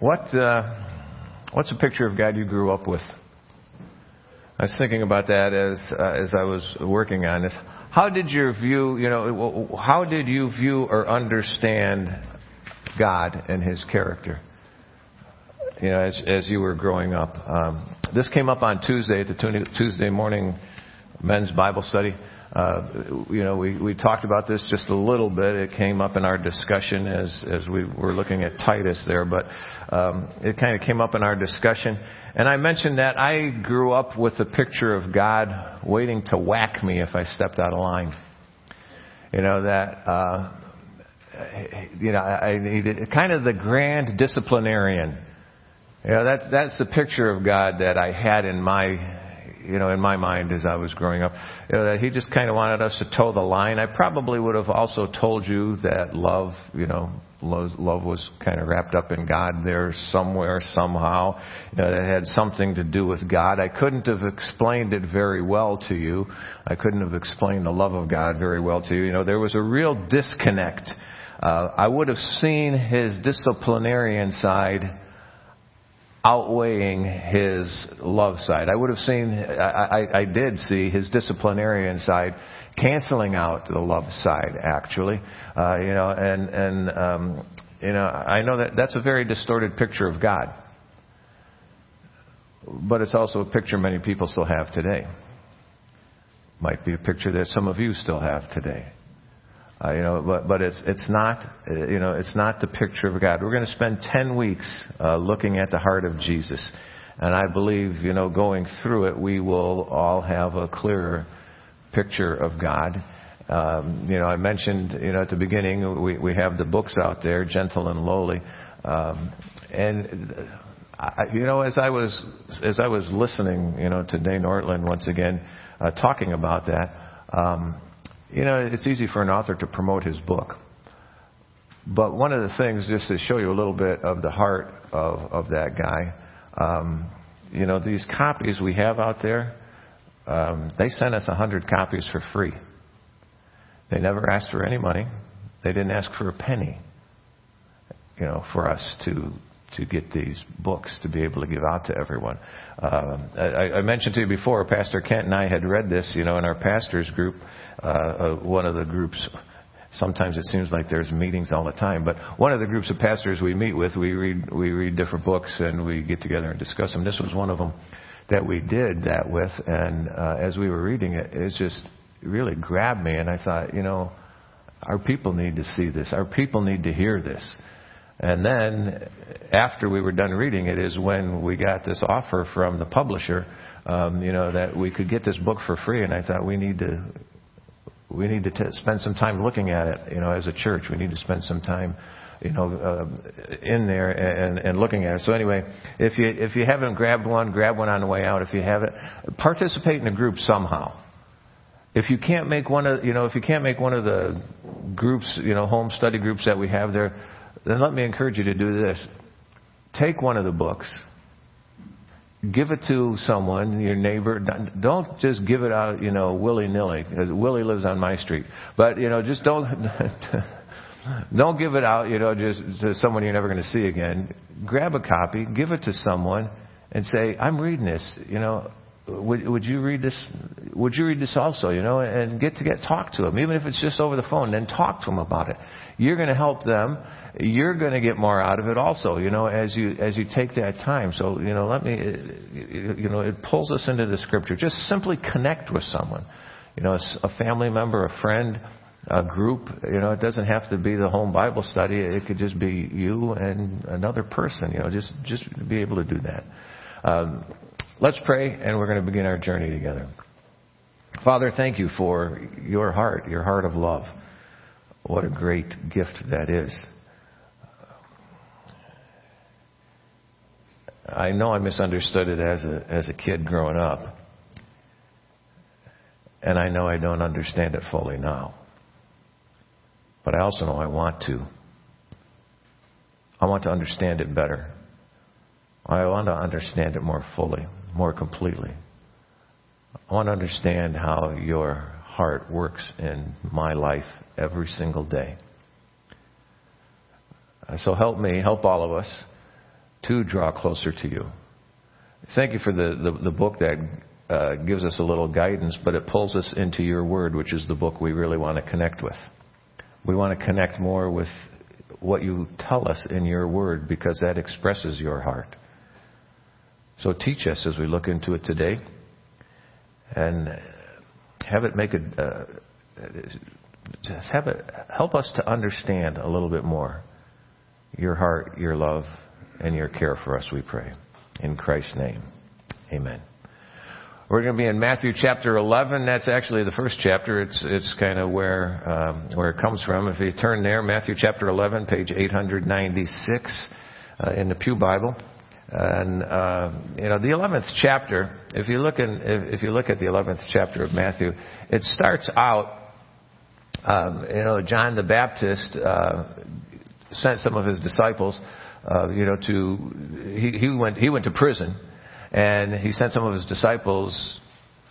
What uh, what's a picture of God you grew up with? I was thinking about that as uh, as I was working on this. How did your view, you know, how did you view or understand God and His character? You know, as as you were growing up. Um, this came up on Tuesday at the Tuesday morning men's Bible study. Uh, you know, we, we talked about this just a little bit. It came up in our discussion as, as we were looking at Titus there, but um, it kind of came up in our discussion. And I mentioned that I grew up with a picture of God waiting to whack me if I stepped out of line. You know, that, uh, you know, I needed kind of the grand disciplinarian. You know, that's, that's the picture of God that I had in my you know, in my mind as I was growing up, you know, that he just kind of wanted us to toe the line. I probably would have also told you that love, you know, love love was kind of wrapped up in God there somewhere, somehow. You know, that had something to do with God. I couldn't have explained it very well to you. I couldn't have explained the love of God very well to you. You know, there was a real disconnect. Uh, I would have seen his disciplinarian side outweighing his love side. I would have seen, I, I, I did see his disciplinarian side canceling out the love side, actually. Uh, you know, and, and, um, you know, I know that that's a very distorted picture of God. But it's also a picture many people still have today. Might be a picture that some of you still have today. Uh, you know, but, but it's, it's not, uh, you know, it's not the picture of God. We're going to spend 10 weeks uh, looking at the heart of Jesus. And I believe, you know, going through it, we will all have a clearer picture of God. Um, you know, I mentioned, you know, at the beginning, we, we have the books out there, Gentle and Lowly. Um, and, I, you know, as I was, as I was listening, you know, to Dane Ortlund once again, uh, talking about that, um, you know, it's easy for an author to promote his book. But one of the things, just to show you a little bit of the heart of, of that guy, um, you know, these copies we have out there, um, they sent us a 100 copies for free. They never asked for any money. They didn't ask for a penny, you know, for us to to get these books to be able to give out to everyone. Uh, I, I mentioned to you before, Pastor Kent and I had read this, you know, in our pastors group, uh, uh, one of the groups. Sometimes it seems like there's meetings all the time, but one of the groups of pastors we meet with, we read we read different books and we get together and discuss them. This was one of them that we did that with, and uh, as we were reading it, it just really grabbed me, and I thought, you know, our people need to see this. Our people need to hear this. And then, after we were done reading it, is when we got this offer from the publisher, um, you know, that we could get this book for free. And I thought we need to we need to t- spend some time looking at it. You know, as a church, we need to spend some time, you know, uh, in there and, and looking at it. So anyway, if you if you haven't grabbed one, grab one on the way out. If you haven't, participate in a group somehow. If you can't make one of you know if you can't make one of the groups you know home study groups that we have there, then let me encourage you to do this. Take one of the books give it to someone, your neighbor. Don't just give it out, you know, willy nilly. Because Willie lives on my street. But you know, just don't don't give it out, you know, just to someone you're never going to see again. Grab a copy, give it to someone, and say, "I'm reading this." You know, would, would you read this? Would you read this also? You know, and get to get talk to them, even if it's just over the phone. Then talk to them about it. You're going to help them. You're going to get more out of it also. You know, as you as you take that time. So you know, let me. You know, it pulls us into the scripture. Just simply connect with someone. You know, a family member, a friend, a group. You know, it doesn't have to be the home Bible study. It could just be you and another person. You know, just just be able to do that. Um, Let's pray, and we're going to begin our journey together. Father, thank you for your heart, your heart of love. What a great gift that is. I know I misunderstood it as a, as a kid growing up. And I know I don't understand it fully now. But I also know I want to. I want to understand it better. I want to understand it more fully more completely. I want to understand how your heart works in my life every single day. So help me, help all of us to draw closer to you. Thank you for the, the, the book that uh, gives us a little guidance, but it pulls us into your word, which is the book we really want to connect with. We want to connect more with what you tell us in your word because that expresses your heart. So teach us as we look into it today and have it make a, uh, just have it help us to understand a little bit more your heart, your love, and your care for us, we pray. In Christ's name, amen. We're going to be in Matthew chapter 11. That's actually the first chapter. It's it's kind of where um, where it comes from. If you turn there, Matthew chapter 11, page 896 uh, in the Pew Bible, and uh, you know the 11th chapter. If you look in if, you look at the 11th chapter of Matthew, it starts out. Um, you know, John the Baptist uh, sent some of his disciples. Uh, you know, to he, he went he went to prison and he sent some of his disciples,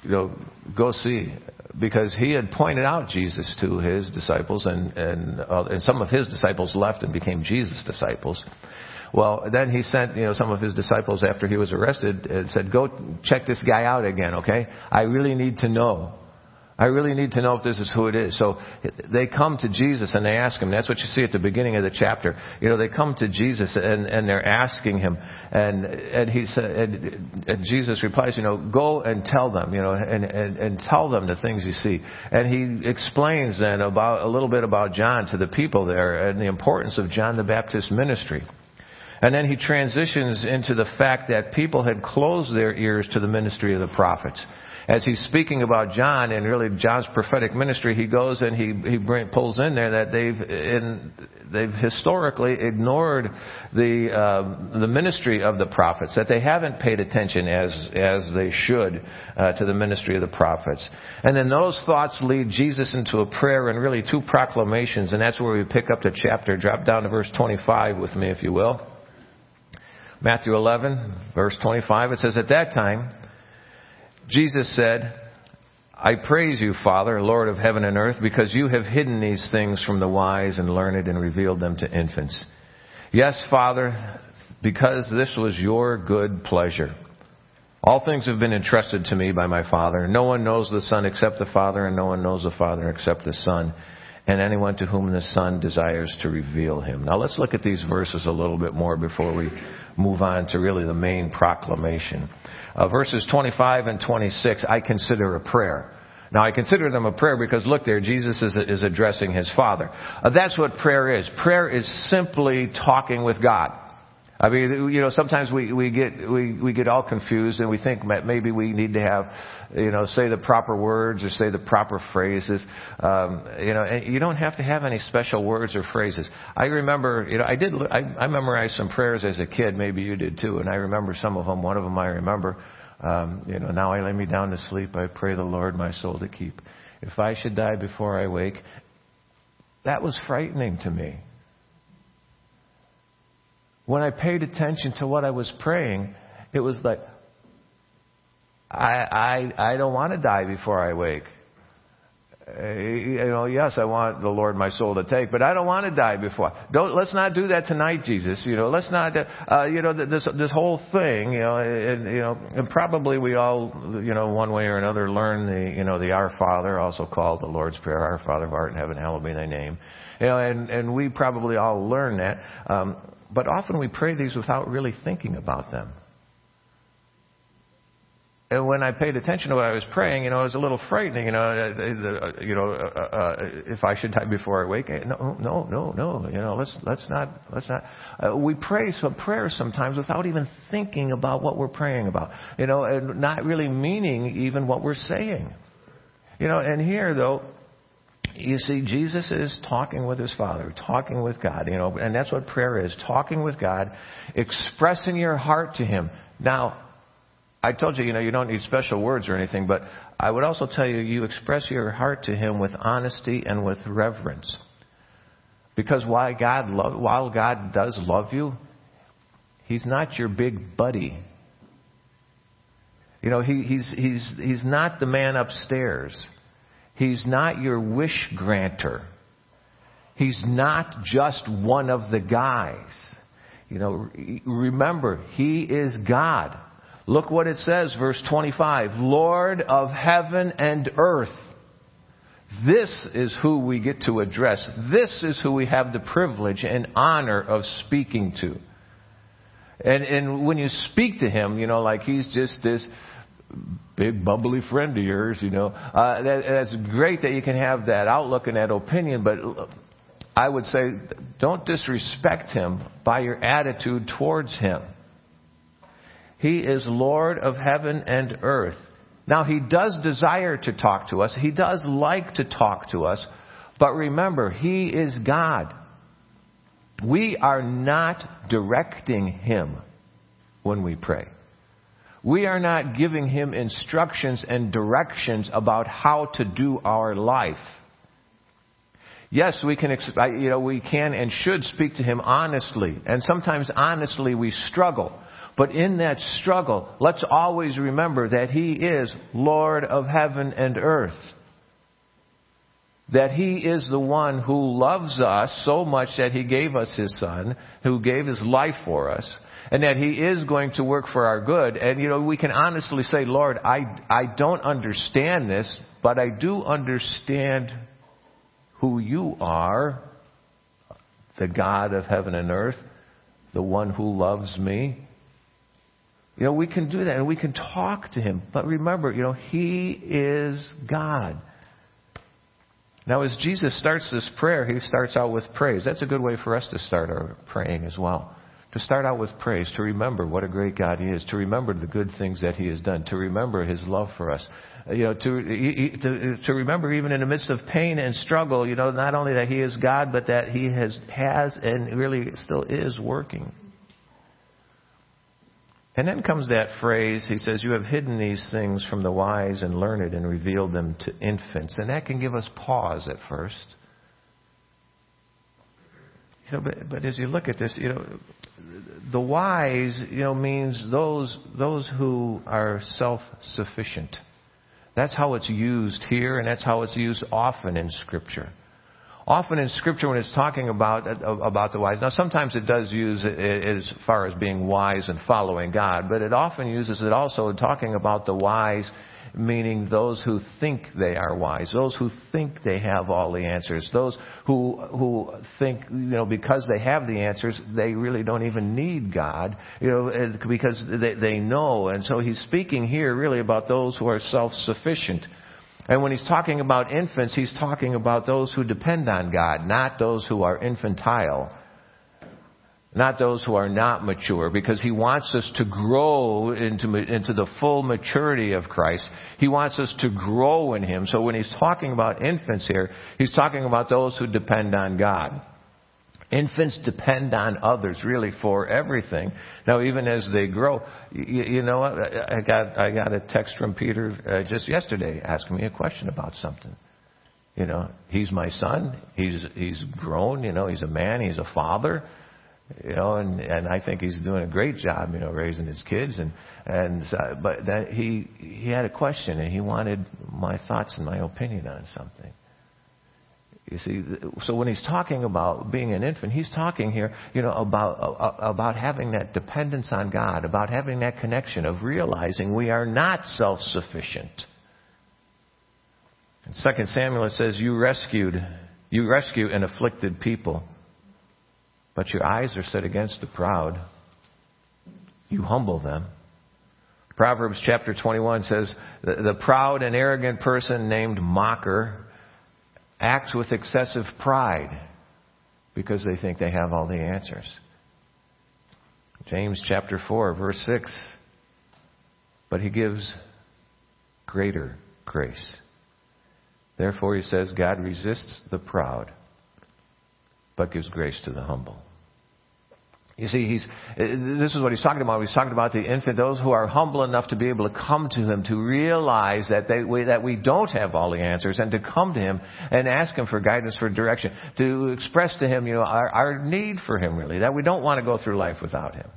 you know, go see, because he had pointed out Jesus to his disciples, and and uh, and some of his disciples left and became Jesus' disciples. Well, then he sent, you know, some of his disciples after he was arrested and said, "Go check this guy out again, okay? I really need to know I really need to know if this is who it is. So they come to Jesus and they ask him. That's what you see at the beginning of the chapter. You know, they come to Jesus and, and they're asking him. And, and he said, and, and Jesus replies, you know, go and tell them, you know, and, and, and tell them the things you see. And he explains then about, a little bit about John to the people there and the importance of John the Baptist ministry. And then he transitions into the fact that people had closed their ears to the ministry of the prophets as he's speaking about John and really John's prophetic ministry, he goes and he he bring, pulls in there that they've in, they've historically ignored the uh, the ministry of the prophets, that they haven't paid attention as as they should uh, to the ministry of the prophets. And then those thoughts lead Jesus into a prayer and really two proclamations, and that's where we pick up the chapter. Drop down to verse 25 with me, if you will. Matthew 11, verse 25. It says, "At that time." Jesus said, I praise you, Father, Lord of heaven and earth, because you have hidden these things from the wise and learned and revealed them to infants. Yes, Father, because this was your good pleasure. All things have been entrusted to me by my Father. No one knows the Son except the Father, and no one knows the Father except the Son, and anyone to whom the Son desires to reveal him. Now let's look at these verses a little bit more before we move on to really the main proclamation. Uh, verses 25 and 26, I consider a prayer. Now I consider them a prayer because look there, Jesus is, is addressing his Father. Uh, that's what prayer is. Prayer is simply talking with God. I mean, you know, sometimes we, we get, we, we get all confused and we think maybe we need to have, you know, say the proper words or say the proper phrases. Um, you know, and you don't have to have any special words or phrases. I remember, you know, I did, I, I memorized some prayers as a kid, maybe you did too, and I remember some of them. One of them I remember, um, you know, now I lay me down to sleep, I pray the Lord my soul to keep. If I should die before I wake, that was frightening to me when I paid attention to what I was praying, it was like, I, I, I don't want to die before I wake. Uh, you know, yes, I want the Lord my soul to take, but I don't want to die before. Don't let's not do that tonight, Jesus. You know, let's not. Uh, you know, this this whole thing. You know, and, you know, and probably we all, you know, one way or another, learn the you know the Our Father, also called the Lord's Prayer. Our Father who art in heaven, hallowed be Thy name. You know, and and we probably all learn that. Um, but often we pray these without really thinking about them. And when I paid attention to what I was praying, you know, it was a little frightening. You know, uh, uh, you know, uh, uh, if I should die before I wake, no, no, no, no. You know, let's let's not let's not. Uh, we pray some prayers sometimes without even thinking about what we're praying about. You know, and not really meaning even what we're saying. You know, and here though, you see, Jesus is talking with his Father, talking with God, you know, and that's what prayer is talking with God, expressing your heart to Him. Now, I told you, you know, you don't need special words or anything, but I would also tell you, you express your heart to Him with honesty and with reverence. Because while God, lo- while God does love you, He's not your big buddy. You know, he, he's, he's, he's not the man upstairs. He's not your wish granter. He's not just one of the guys. You know, remember, He is God. Look what it says, verse 25. Lord of heaven and earth. This is who we get to address. This is who we have the privilege and honor of speaking to. And, and when you speak to him, you know, like he's just this big bubbly friend of yours, you know, uh, that, that's great that you can have that outlook and that opinion, but I would say don't disrespect him by your attitude towards him. He is Lord of heaven and earth. Now, He does desire to talk to us. He does like to talk to us. But remember, He is God. We are not directing Him when we pray. We are not giving Him instructions and directions about how to do our life. Yes, we can, you know, we can and should speak to Him honestly. And sometimes honestly we struggle. But in that struggle, let's always remember that He is Lord of heaven and earth. That He is the one who loves us so much that He gave us His Son, who gave His life for us, and that He is going to work for our good. And, you know, we can honestly say, Lord, I, I don't understand this, but I do understand who you are, the God of heaven and earth, the one who loves me. You know, we can do that and we can talk to Him. But remember, you know, He is God. Now, as Jesus starts this prayer, He starts out with praise. That's a good way for us to start our praying as well. To start out with praise, to remember what a great God He is, to remember the good things that He has done, to remember His love for us, uh, you know, to, to, to remember even in the midst of pain and struggle, you know, not only that He is God, but that He has, has and really still is working. And then comes that phrase, he says, You have hidden these things from the wise and learned and revealed them to infants. And that can give us pause at first. You know, but, but as you look at this, you know, the wise, you know, means those, those who are self-sufficient. That's how it's used here, and that's how it's used often in Scripture often in Scripture when it's talking about about the wise. Now, sometimes it does use it as far as being wise and following God, but it often uses it also in talking about the wise, meaning those who think they are wise, those who think they have all the answers, those who who think you know because they have the answers, they really don't even need God, you know, because they they know. And so he's speaking here really about those who are self-sufficient. And when he's talking about infants, he's talking about those who depend on God, not those who are infantile, not those who are not mature, because he wants us to grow into, into the full maturity of Christ. He wants us to grow in him. So when he's talking about infants here, he's talking about those who depend on God. Infants depend on others really for everything. Now, even as they grow, you, you know, I got I got a text from Peter uh, just yesterday asking me a question about something. You know, he's my son. He's he's grown. You know, he's a man. He's a father. You know, and and I think he's doing a great job. You know, raising his kids and and uh, but that he he had a question and he wanted my thoughts and my opinion on something. You see, so when he's talking about being an infant, he's talking here, you know, about about having that dependence on God, about having that connection of realizing we are not self-sufficient. In 2 Samuel says, "You rescued, you rescue an afflicted people, but your eyes are set against the proud. You humble them." Proverbs chapter 21 says, "The, the proud and arrogant person named mocker." Acts with excessive pride because they think they have all the answers. James chapter 4, verse 6. But he gives greater grace. Therefore, he says, God resists the proud, but gives grace to the humble. You see, he's, uh, this is what he's talking about. He's talking about the infant, those who are humble enough to be able to come to him, to realize that, they, we, that we don't have all the answers, and to come to him and ask him for guidance, for direction, to express to him, you know, our, our need for him, really, that we don't want to go through life without him.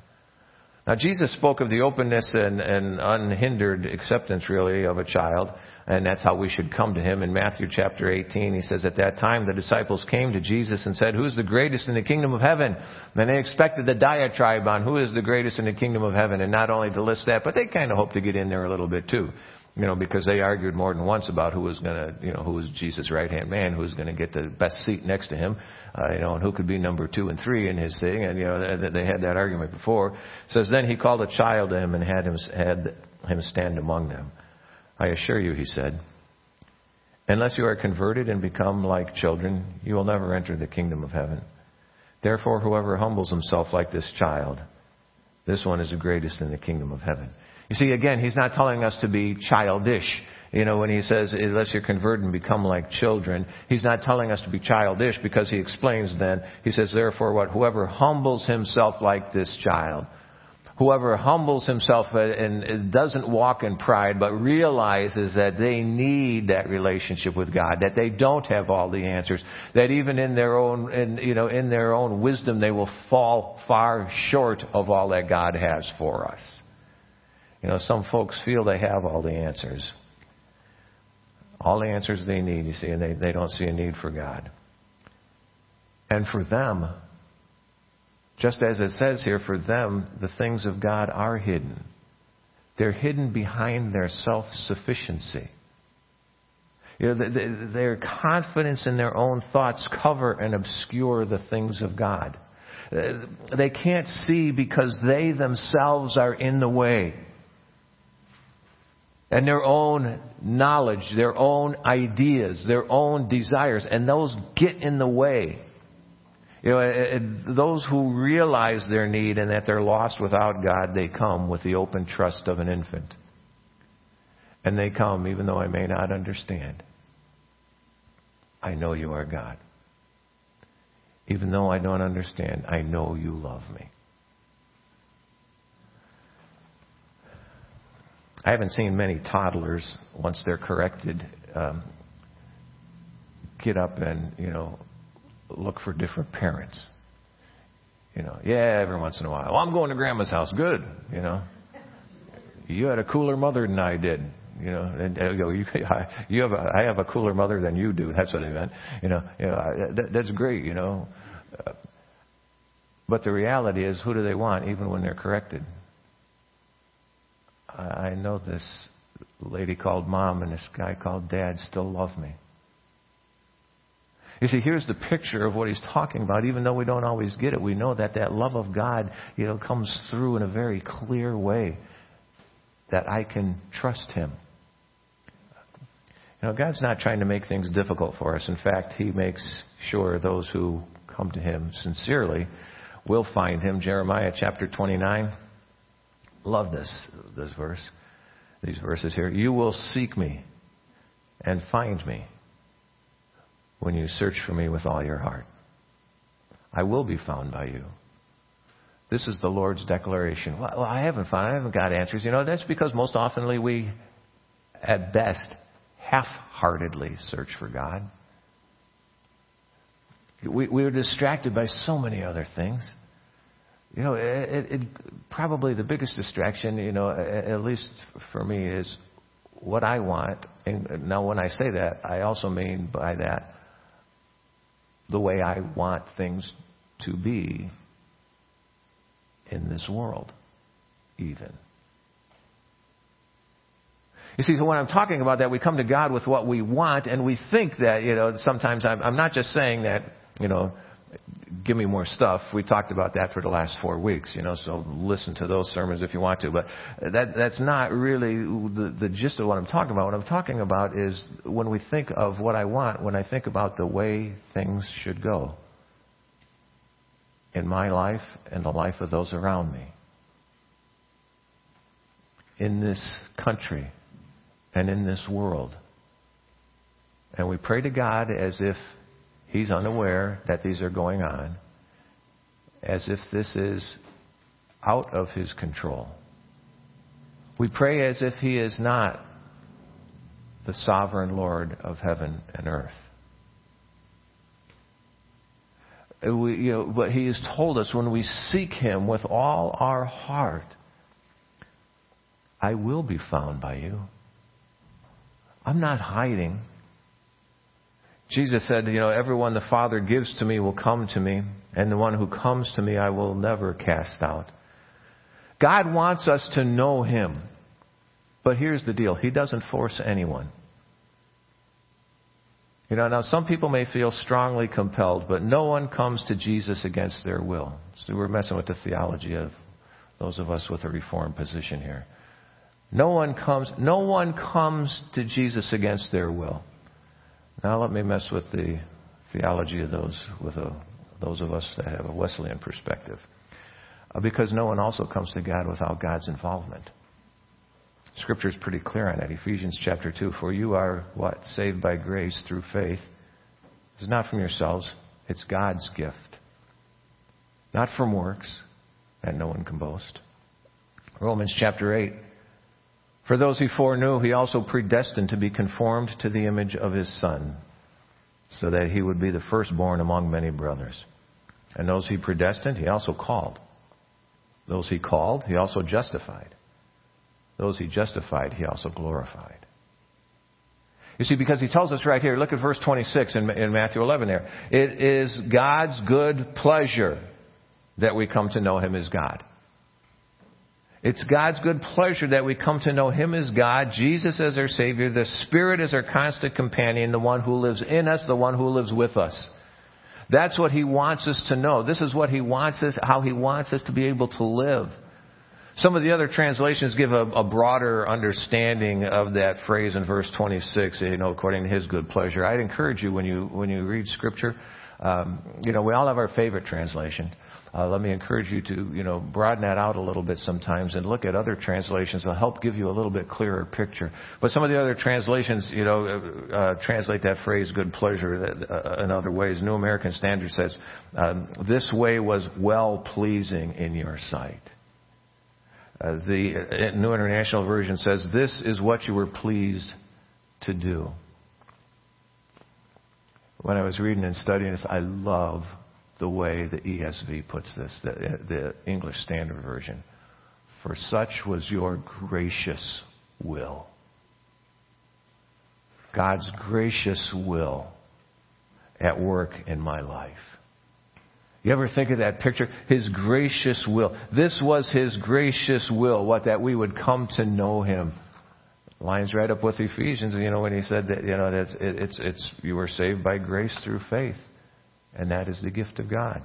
Now, Jesus spoke of the openness and, and unhindered acceptance, really, of a child, and that's how we should come to him. In Matthew chapter 18, he says, At that time, the disciples came to Jesus and said, Who's the greatest in the kingdom of heaven? And they expected the diatribe on who is the greatest in the kingdom of heaven, and not only to list that, but they kind of hoped to get in there a little bit too you know, because they argued more than once about who was going to, you know, who was Jesus' right hand man, who was going to get the best seat next to him, uh, you know, and who could be number two and three in his thing, and you know, they, they had that argument before. It says then he called a child to him and had him had him stand among them. I assure you, he said, unless you are converted and become like children, you will never enter the kingdom of heaven. Therefore, whoever humbles himself like this child, this one is the greatest in the kingdom of heaven. You see, again, he's not telling us to be childish. You know, when he says, unless you're converted and become like children, he's not telling us to be childish because he explains then, he says, therefore what? Whoever humbles himself like this child, whoever humbles himself uh, and uh, doesn't walk in pride, but realizes that they need that relationship with God, that they don't have all the answers, that even in their own, in, you know, in their own wisdom, they will fall far short of all that God has for us. You know, some folks feel they have all the answers. All the answers they need, you see, and they, they don't see a need for God. And for them, just as it says here, for them, the things of God are hidden. They're hidden behind their self sufficiency. You know, their confidence in their own thoughts cover and obscure the things of God. They can't see because they themselves are in the way and their own knowledge, their own ideas, their own desires, and those get in the way. You know, eh, eh, those who realize their need and that they're lost without God, they come with the open trust of an infant. And they come even though I may not understand. I know you are God. Even though I don't understand, I know you love me. I haven't seen many toddlers, once they're corrected, um, get up and, you know, look for different parents. You know, yeah, every once in a while. Well, I'm going to grandma's house. Good, you know. You had a cooler mother than I did. You know, and, and go, you, you have a, I have a cooler mother than you do. That's what I meant. You know, you know, I, that, that's great. You know, uh, but the reality is, who do they want, even when they're corrected? I know this lady called mom and this guy called dad still love me. You see, here's the picture of what he's talking about. Even though we don't always get it, we know that that love of God, you know, comes through in a very clear way. That I can trust Him. You know, God's not trying to make things difficult for us. In fact, He makes sure those who come to Him sincerely will find Him. Jeremiah chapter 29. Love this, this verse, these verses here. You will seek me and find me when you search for me with all your heart. I will be found by you. This is the Lord's declaration. Well, I haven't found, I haven't got answers. You know, that's because most oftenly we, at best, half-heartedly search for God. We, we're distracted by so many other things. You know, it, it, probably the biggest distraction, you know, at least for me, is what I want. And now, when I say that, I also mean by that the way I want things to be in this world, even. You see, so when I'm talking about that, we come to God with what we want, and we think that, you know, sometimes I'm, I'm not just saying that, you know, give me more stuff. We talked about that for the last four weeks, you know, so listen to those sermons if you want to. But that, that's not really the, the gist of what I'm talking about. What I'm talking about is when we think of what I want, when I think about the way things should go in my life and the life of those around me, in this country and in this world. And we pray to God as if He's unaware that these are going on, as if this is out of his control. We pray as if he is not the sovereign Lord of heaven and earth. Uh, we, you know, but He has told us when we seek Him with all our heart, I will be found by you. I'm not hiding. Jesus said, you know, everyone the Father gives to me will come to me, and the one who comes to me I will never cast out. God wants us to know Him. But here's the deal. He doesn't force anyone. You know, now some people may feel strongly compelled, but no one comes to Jesus against their will. So we're messing with the theology of those of us with a reformed position here. No one comes, no one comes to Jesus against their will. Now let me mess with the theology of those with a, those of us that have a Wesleyan perspective. Uh, because no one also comes to God without God's involvement. Scripture is pretty clear on that. Ephesians chapter 2. For you are what? Saved by grace through faith. It's not from yourselves, it's God's gift. Not from works, and no one can boast. Romans chapter 8. For those he foreknew, he also predestined to be conformed to the image of his Son, so that he would be the firstborn among many brothers. And those he predestined, he also called. Those he called, he also justified. Those he justified, he also glorified. You see, because he tells us right here, look at verse 26 in, in Matthew 11 there. It is God's good pleasure that we come to know him as God. It's God's good pleasure that we come to know Him as God, Jesus as our Savior, the Spirit as our constant companion, the one who lives in us, the one who lives with us. That's what He wants us to know. This is what He wants us, how He wants us to be able to live. Some of the other translations give a, a, broader understanding of that phrase in verse 26, you know, according to his good pleasure. I'd encourage you when you, when you read scripture, um, you know, we all have our favorite translation. Uh, let me encourage you to, you know, broaden that out a little bit sometimes and look at other translations. It'll help give you a little bit clearer picture. But some of the other translations, you know, uh, uh, translate that phrase "good pleasure" uh, in other ways. New American Standard says, um, "This way was well pleasing in your sight." Uh, the New International Version says, This is what you were pleased to do. When I was reading and studying this, I love the way the ESV puts this, the, uh, the English Standard Version. For such was your gracious will. God's gracious will at work in my life. You ever think of that picture? His gracious will. This was His gracious will, what, that we would come to know Him. Lines right up with Ephesians, you know, when he said that, you know, it's, it's, you were saved by grace through faith. And that is the gift of God.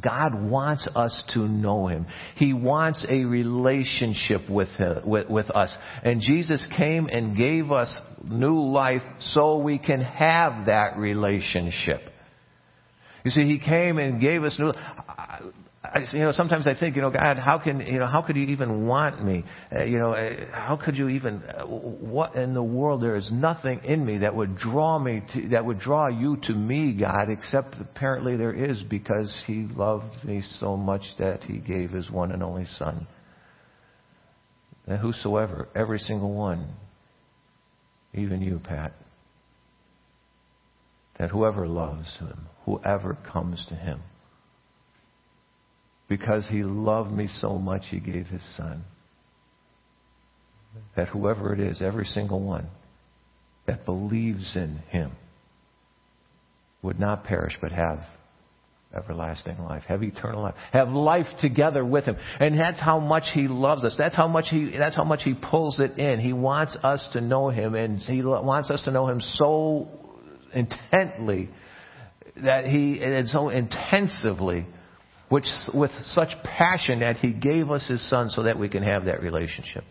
God wants us to know Him. He wants a relationship with, him, with, with us. And Jesus came and gave us new life so we can have that relationship. You see, He came and gave us new. I, you know, sometimes I think, you know, God, how can, you know, how could you even want me? Uh, you know, uh, how could you even, uh, what in the world? There is nothing in me that would draw me to, that would draw you to me, God, except apparently there is because He loved me so much that He gave His one and only Son. And whosoever, every single one, even you, Pat, that whoever loves Him, whoever comes to Him, because he loved me so much, he gave his son. That whoever it is, every single one that believes in him would not perish but have everlasting life, have eternal life, have life together with him. And that's how much he loves us. That's how much he, that's how much he pulls it in. He wants us to know him and he wants us to know him so intently that he, and so intensively which, with such passion that he gave us his son so that we can have that relationship.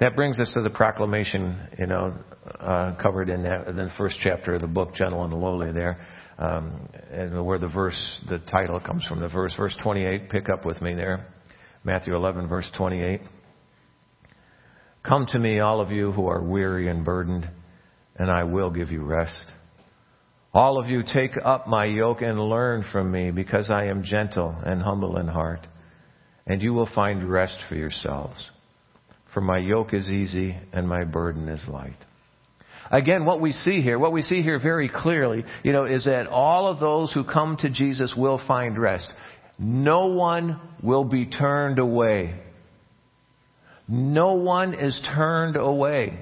That brings us to the proclamation, you know, uh, covered in, that, in the first chapter of the book, Gentle and Lowly, there, um, and where the verse, the title comes from. The verse, verse 28. Pick up with me there, Matthew 11, verse 28. Come to me, all of you who are weary and burdened, and I will give you rest. All of you take up my yoke and learn from me because I am gentle and humble in heart, and you will find rest for yourselves. For my yoke is easy and my burden is light. Again, what we see here, what we see here very clearly, you know, is that all of those who come to Jesus will find rest. No one will be turned away. No one is turned away.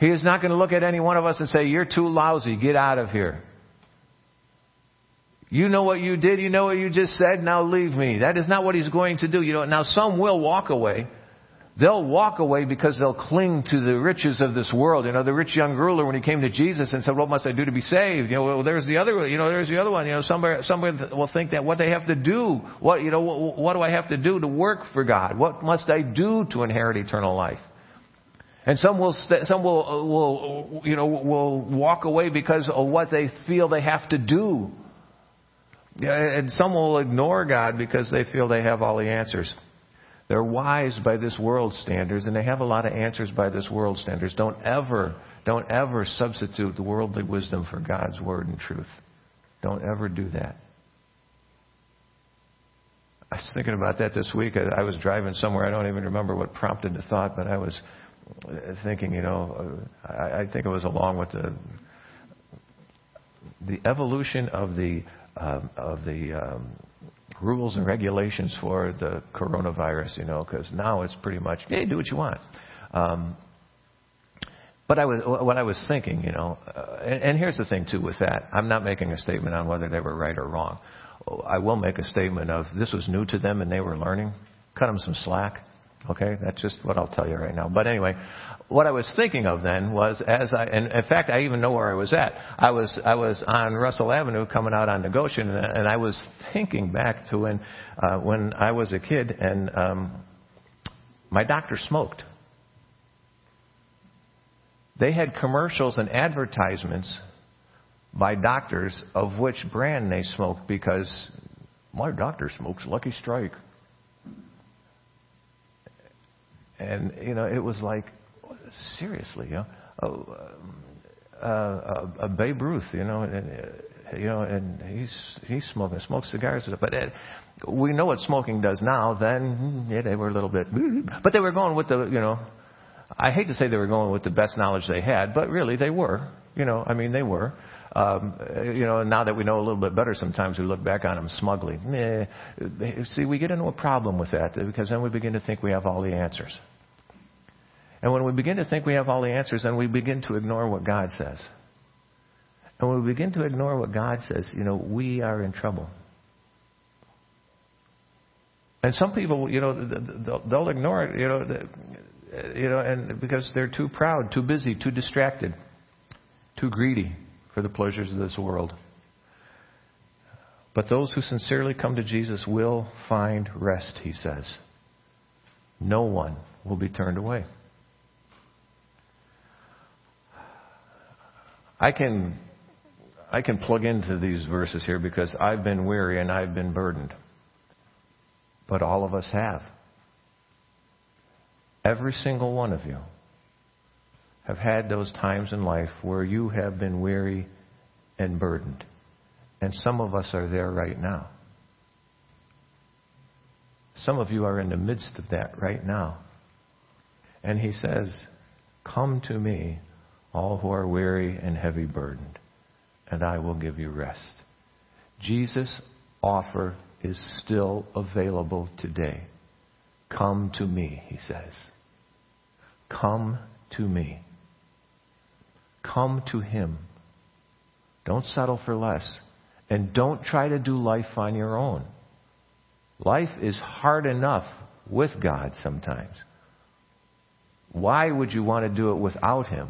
He is not going to look at any one of us and say, You're too lousy, get out of here. You know what you did, you know what you just said, now leave me. That is not what he's going to do. You know, now some will walk away. They'll walk away because they'll cling to the riches of this world. You know, the rich young ruler, when he came to Jesus and said, what must I do to be saved? You know, well, there's the other, you know, there's the other one. You know, somebody, somebody will think that what they have to do, what, you know, what, what do I have to do to work for God? What must I do to inherit eternal life? And some will, st- some will, uh, will, uh, you know, will walk away because of what they feel they have to do. And some will ignore God because they feel they have all the answers. They're wise by this world standards and they have a lot of answers by this world standards. Don't ever, don't ever substitute the worldly wisdom for God's word and truth. Don't ever do that. I was thinking about that this week. I was driving somewhere. I don't even remember what prompted the thought, but I was thinking, you know, I, think it was along with the the evolution of the um, of the um, rules and regulations for the coronavirus, you know, because now it's pretty much, hey, do what you want. Um, but I was, what I was thinking, you know, uh, and, and here's the thing too with that. I'm not making a statement on whether they were right or wrong. I will make a statement of this was new to them and they were learning. Cut them some slack. Okay, that's just what I'll tell you right now. But anyway, what I was thinking of then was as I, and in fact, I even know where I was at. I was I was on Russell Avenue coming out on Negotiation, and, and I was thinking back to when uh, when I was a kid and um, my doctor smoked. They had commercials and advertisements by doctors of which brand they smoked because my doctor smokes Lucky Strike. And, you know, it was like, seriously, you know, uh, uh, a Babe Ruth, you know, and, uh, you know, and he's he's smoking, smokes cigars, but it, we know what smoking does now. Then yeah, they were a little bit, but they were going with the, you know, I hate to say they were going with the best knowledge they had, but really they were, you know, I mean they were. Um, you know, now that we know a little bit better, sometimes we look back on them smugly. See, we get into a problem with that because then we begin to think we have all the answers. And when we begin to think we have all the answers, then we begin to ignore what God says. And when we begin to ignore what God says, you know, we are in trouble. And some people, you know, they'll ignore it, you know, you know, and because they're too proud, too busy, too distracted, too greedy for the pleasures of this world. But those who sincerely come to Jesus will find rest, he says. No one will be turned away. I can I can plug into these verses here because I've been weary and I've been burdened. But all of us have. Every single one of you have had those times in life where you have been weary and burdened. And some of us are there right now. Some of you are in the midst of that right now. And he says, Come to me, all who are weary and heavy burdened, and I will give you rest. Jesus' offer is still available today. Come to me, he says. Come to me. Come to him. Don't settle for less. And don't try to do life on your own. Life is hard enough with God sometimes. Why would you want to do it without Him?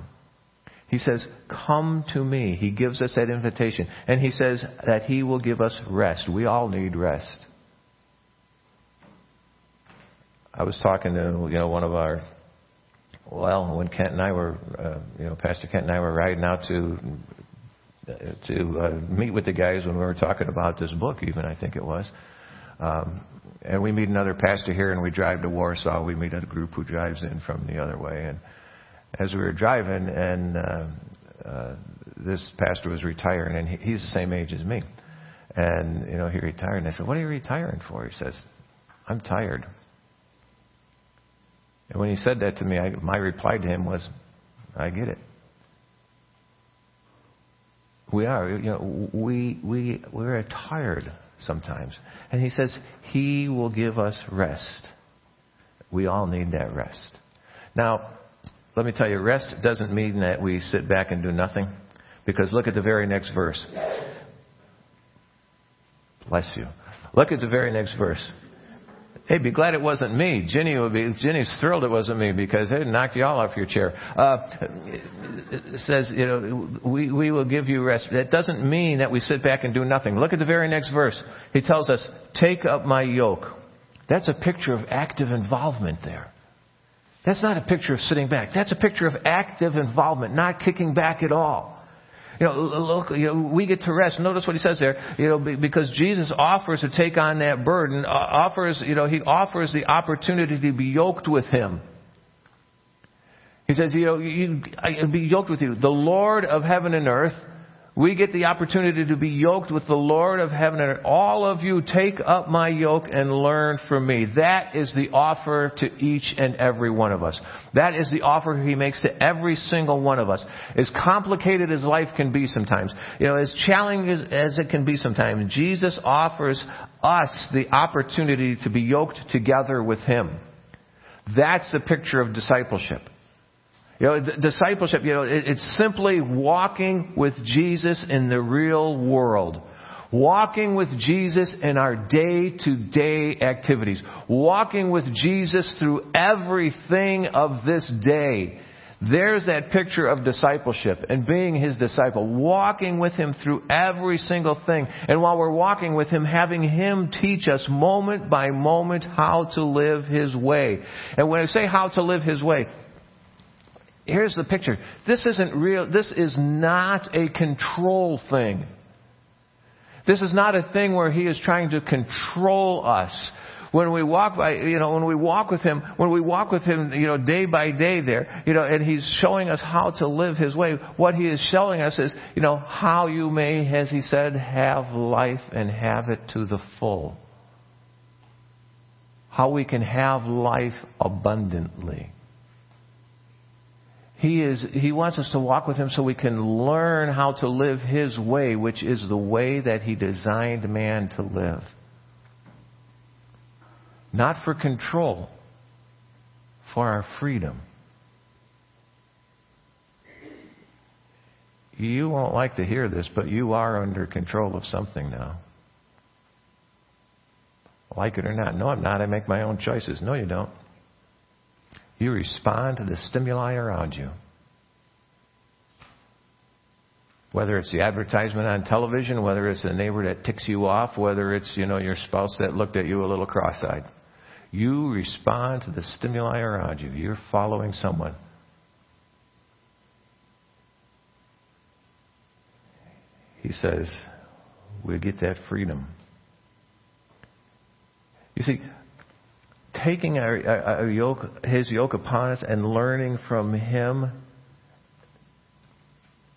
He says, Come to me. He gives us that invitation. And he says that he will give us rest. We all need rest. I was talking to you know one of our well when Kent and I were uh, you know Pastor Kent and I were riding out to to uh, meet with the guys when we were talking about this book even I think it was um, and we meet another pastor here and we drive to Warsaw we meet a group who drives in from the other way and as we were driving, and uh, uh, this pastor was retiring, and he, he's the same age as me. And you know, he retired, and I said, "What are you retiring for?" He says, "I'm tired." And when he said that to me, I, my reply to him was, I get it. We are, you know, we, we, we're tired sometimes. And he says, He will give us rest. We all need that rest. Now, let me tell you, rest doesn't mean that we sit back and do nothing. Because look at the very next verse. Bless you. Look at the very next verse. Hey, be glad it wasn't me. Jenny would be. Jenny's thrilled it wasn't me because it knocked you all off your chair. Uh, says, you know, we we will give you rest. That doesn't mean that we sit back and do nothing. Look at the very next verse. He tells us, "Take up my yoke." That's a picture of active involvement there. That's not a picture of sitting back. That's a picture of active involvement, not kicking back at all. You know, look, you know, we get to rest. Notice what he says there. You know, because Jesus offers to take on that burden, uh, offers, you know, he offers the opportunity to be yoked with him. He says, you know, you, I, be yoked with you. The Lord of heaven and earth we get the opportunity to be yoked with the Lord of heaven and all of you take up my yoke and learn from me. That is the offer to each and every one of us. That is the offer he makes to every single one of us. As complicated as life can be sometimes, you know, as challenging as, it can be sometimes, Jesus offers us the opportunity to be yoked together with him. That's the picture of discipleship. You know, discipleship, you know, it's simply walking with Jesus in the real world. Walking with Jesus in our day to day activities. Walking with Jesus through everything of this day. There's that picture of discipleship and being his disciple, walking with him through every single thing. And while we're walking with him, having him teach us moment by moment how to live his way. And when I say how to live his way, here's the picture. This isn't real, this is not a control thing. This is not a thing where he is trying to control us. When we walk by, you know, when we walk with him, when we walk with him, you know, day by day there, you know, and he's showing us how to live his way, what he is showing us is, you know, how you may, as he said, have life and have it to the full. How we can have life abundantly. He is, He wants us to walk with Him so we can learn how to live His way, which is the way that He designed man to live. Not for control, for our freedom. You won't like to hear this, but you are under control of something now. Like it or not. No, I'm not. I make my own choices. No, you don't. You respond to the stimuli around you. Whether it's the advertisement on television, whether it's the neighbor that ticks you off, whether it's, you know, your spouse that looked at you a little cross-eyed. You respond to the stimuli around you. You're following someone. He says, we get that freedom. You see, taking our, our yoke, his yoke upon us and learning from him,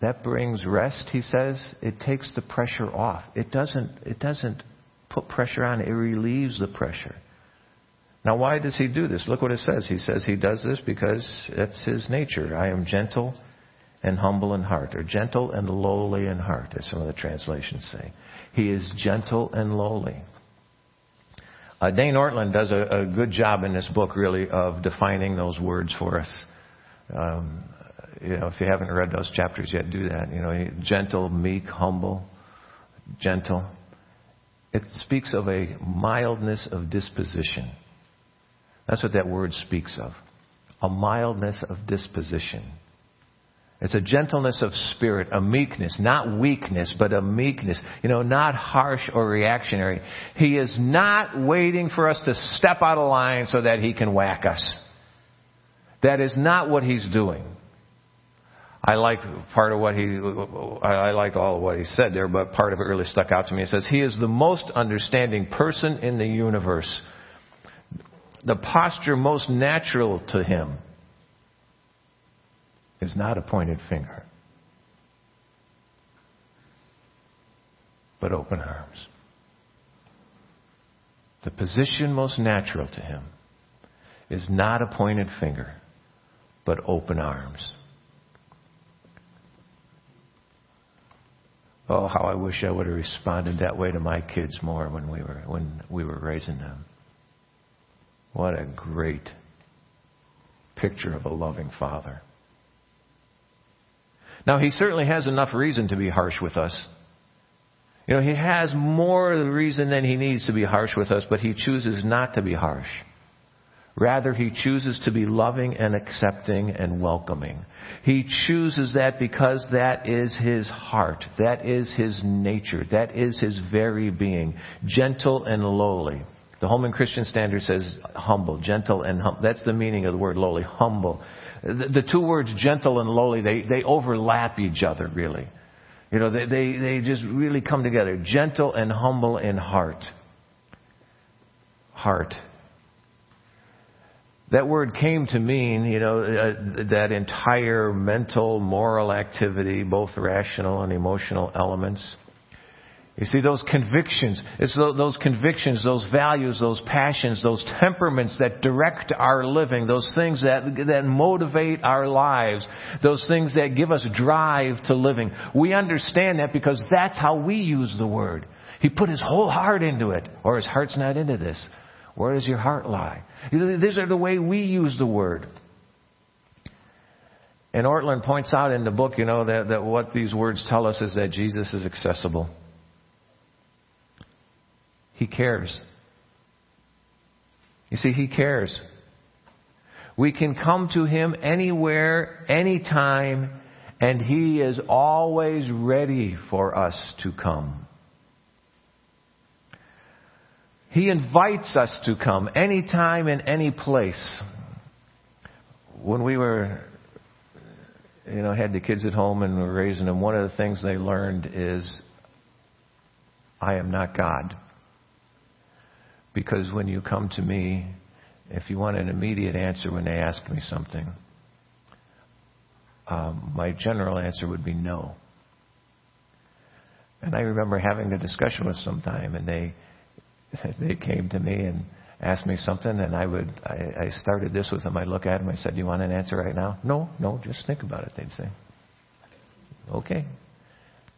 that brings rest, he says. It takes the pressure off. It doesn't, it doesn't put pressure on, it relieves the pressure. Now, why does he do this? Look what it says. He says he does this because that's his nature. I am gentle and humble in heart, or gentle and lowly in heart, as some of the translations say. He is gentle and lowly. Uh, Dane Ortlund does a, a, good job in this book, really, of defining those words for us. Um, you know, if you haven't read those chapters yet, do that. You know, gentle, meek, humble, gentle. It speaks of a mildness of disposition. That's what that word speaks of. A mildness of disposition. It's a gentleness of spirit, a meekness, not weakness, but a meekness. You know, not harsh or reactionary. He is not waiting for us to step out of line so that he can whack us. That is not what he's doing. I like part of what he, I like all of what he said there, but part of it really stuck out to me. It says, He is the most understanding person in the universe. The posture most natural to him is not a pointed finger, but open arms. The position most natural to him is not a pointed finger, but open arms. Oh, how I wish I would have responded that way to my kids more when we were when we were raising them. What a great picture of a loving father. Now, he certainly has enough reason to be harsh with us. You know, he has more reason than he needs to be harsh with us, but he chooses not to be harsh. Rather, he chooses to be loving and accepting and welcoming. He chooses that because that is his heart. That is his nature. That is his very being. Gentle and lowly. The Holman Christian Standard says humble, gentle and humble. That's the meaning of the word lowly, humble. The, the two words gentle and lowly, they, they overlap each other really. You know, they, they, they just really come together. Gentle and humble in heart. Heart. That word came to mean, you know, uh, that entire mental, moral activity, both rational and emotional elements. You see, those convictions, it's those convictions, those values, those passions, those temperaments that direct our living, those things that, that motivate our lives, those things that give us drive to living. We understand that because that's how we use the word. He put his whole heart into it, or his heart's not into this. Where does your heart lie? These are the way we use the word. And Ortlund points out in the book, you know, that, that what these words tell us is that Jesus is accessible. He cares. You see, He cares. We can come to Him anywhere, anytime, and He is always ready for us to come. He invites us to come anytime in any place. When we were, you know, had the kids at home and were raising them, one of the things they learned is, I am not God. Because when you come to me, if you want an immediate answer when they ask me something, um, my general answer would be no. And I remember having a discussion with some time, and they they came to me and asked me something, and I would I, I started this with them. I look at them. I said, "Do you want an answer right now?" No, no, just think about it. They'd say, "Okay."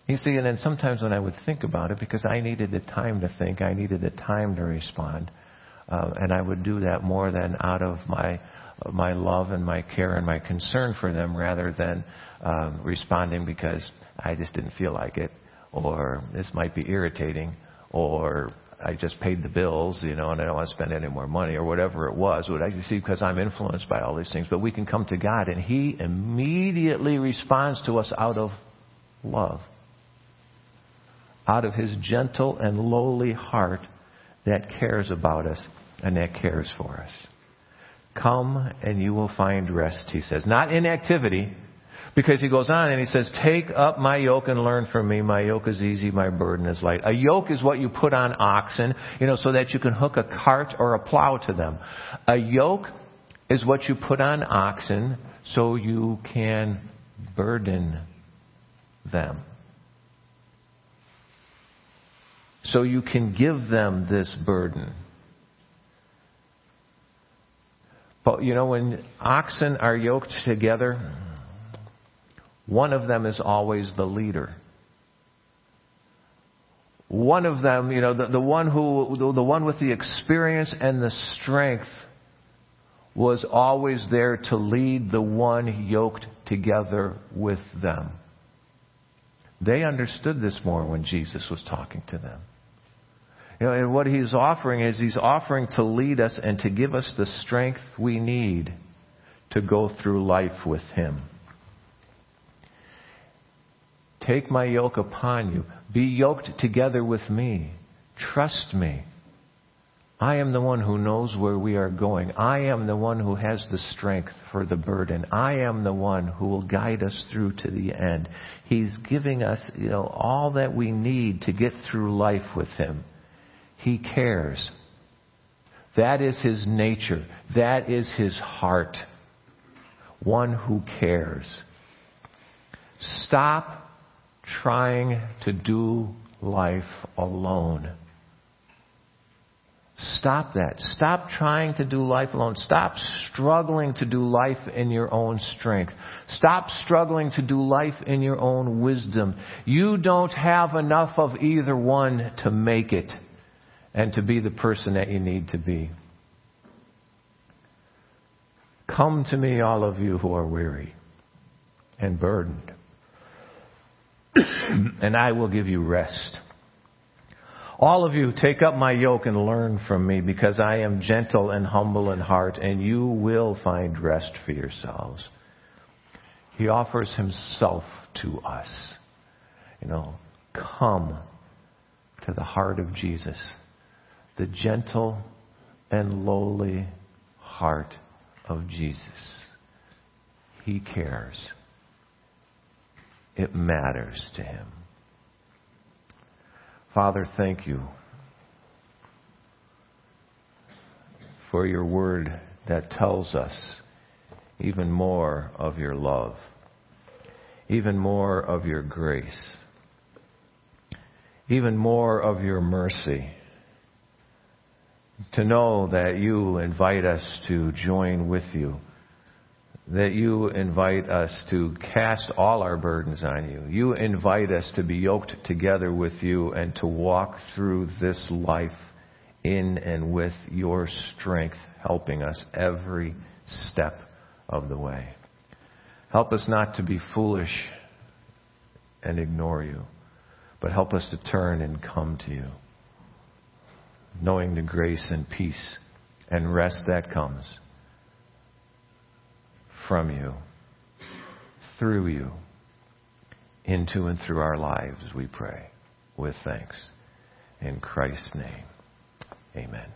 You see, and then sometimes when I would think about it, because I needed the time to think, I needed the time to respond, uh, and I would do that more than out of my my love and my care and my concern for them, rather than um, responding because I just didn't feel like it, or this might be irritating, or I just paid the bills, you know, and I don't want to spend any more money or whatever it was. What I see because I'm influenced by all these things. But we can come to God and He immediately responds to us out of love. Out of His gentle and lowly heart that cares about us and that cares for us. Come and you will find rest, He says. Not inactivity, because he goes on and he says, Take up my yoke and learn from me. My yoke is easy, my burden is light. A yoke is what you put on oxen, you know, so that you can hook a cart or a plow to them. A yoke is what you put on oxen so you can burden them. So you can give them this burden. But you know, when oxen are yoked together, one of them is always the leader. One of them, you know, the, the one who, the, the one with the experience and the strength was always there to lead the one yoked together with them. They understood this more when Jesus was talking to them. You know, and what he's offering is he's offering to lead us and to give us the strength we need to go through life with him. Take my yoke upon you. Be yoked together with me. Trust me. I am the one who knows where we are going. I am the one who has the strength for the burden. I am the one who will guide us through to the end. He's giving us, you know, all that we need to get through life with Him. He cares. That is His nature. That is His heart. One who cares. Stop trying to do life alone. stop that. Stop trying to do life alone. Stop struggling to do life in your own strength. Stop struggling to do life in your own wisdom. You don't have enough of either one to make it and to be the person that you need to be. Come to me, all of you who are weary and burdened, and I will give you rest. All of you, take up my yoke and learn from me, because I am gentle and humble in heart, and you will find rest for yourselves. He offers himself to us. You know, come to the heart of Jesus, the gentle and lowly heart of Jesus. He cares. It matters to him. Father, thank you for your word that tells us even more of your love, even more of your grace, even more of your mercy. To know that you invite us to join with you that you invite us to cast all our burdens on you. You invite us to be yoked together with you and to walk through this life in and with your strength, helping us every step of the way. Help us not to be foolish and ignore you, but help us to turn and come to you, knowing the grace and peace and rest that comes from you, through you, into and through our lives, we pray, with thanks. In Christ's name, amen.